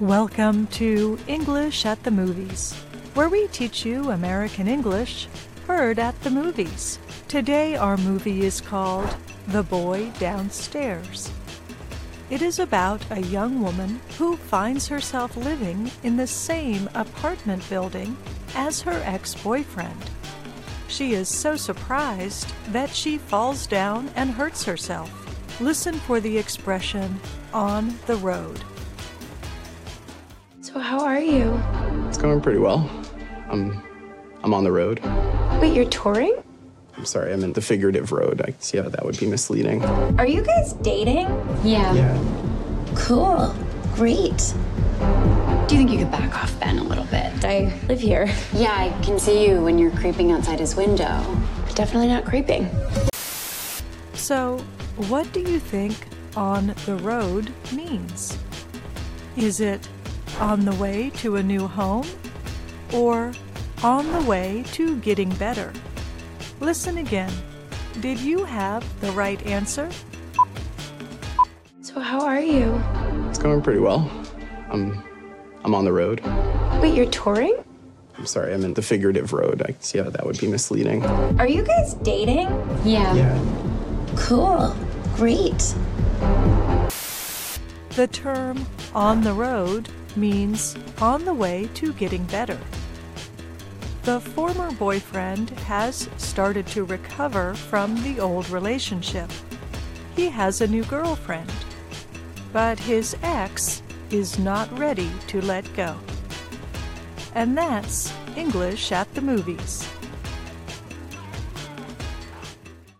Welcome to English at the Movies, where we teach you American English heard at the movies. Today, our movie is called The Boy Downstairs. It is about a young woman who finds herself living in the same apartment building as her ex boyfriend. She is so surprised that she falls down and hurts herself. Listen for the expression on the road. So how are you? It's going pretty well. I'm I'm on the road. Wait, you're touring? I'm sorry, I meant the figurative road. I see how that would be misleading. Are you guys dating? Yeah. Yeah. Cool. Great. Do you think you could back off Ben a little bit? I live here. Yeah, I can see you when you're creeping outside his window. Definitely not creeping. So, what do you think on the road means? Is it on the way to a new home or on the way to getting better? Listen again. Did you have the right answer? So how are you? It's going pretty well. I'm I'm on the road. Wait, you're touring? I'm sorry, I meant the figurative road. I see how that would be misleading. Are you guys dating? Yeah. Yeah. Cool. Great. The term on the road means on the way to getting better. The former boyfriend has started to recover from the old relationship. He has a new girlfriend, but his ex is not ready to let go. And that's English at the movies.